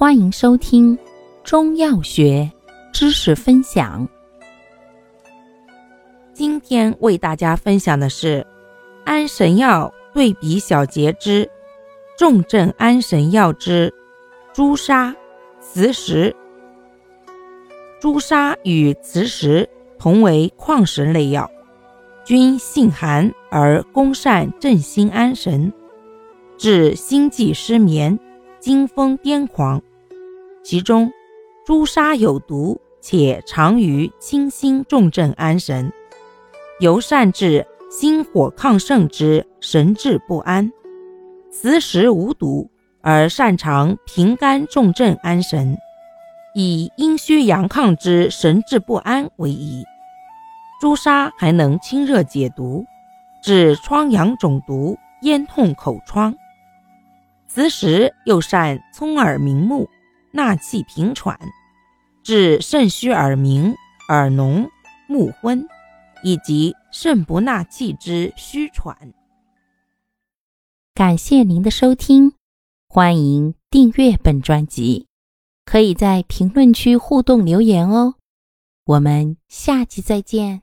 欢迎收听中药学知识分享。今天为大家分享的是安神药对比小节之重症安神药之朱砂、磁石。朱砂与磁石同为矿石类药，均性寒而功善镇心安神，治心悸失眠、惊风癫狂。其中，朱砂有毒，且常于清心重症安神，尤善治心火亢盛之神志不安；磁石无毒，而擅长平肝重症安神，以阴虚阳亢之神志不安为宜。朱砂还能清热解毒，治疮疡肿毒、咽痛口疮；磁石又善聪耳明目。纳气平喘，治肾虚耳鸣、耳聋、目昏，以及肾不纳气之虚喘。感谢您的收听，欢迎订阅本专辑，可以在评论区互动留言哦。我们下期再见。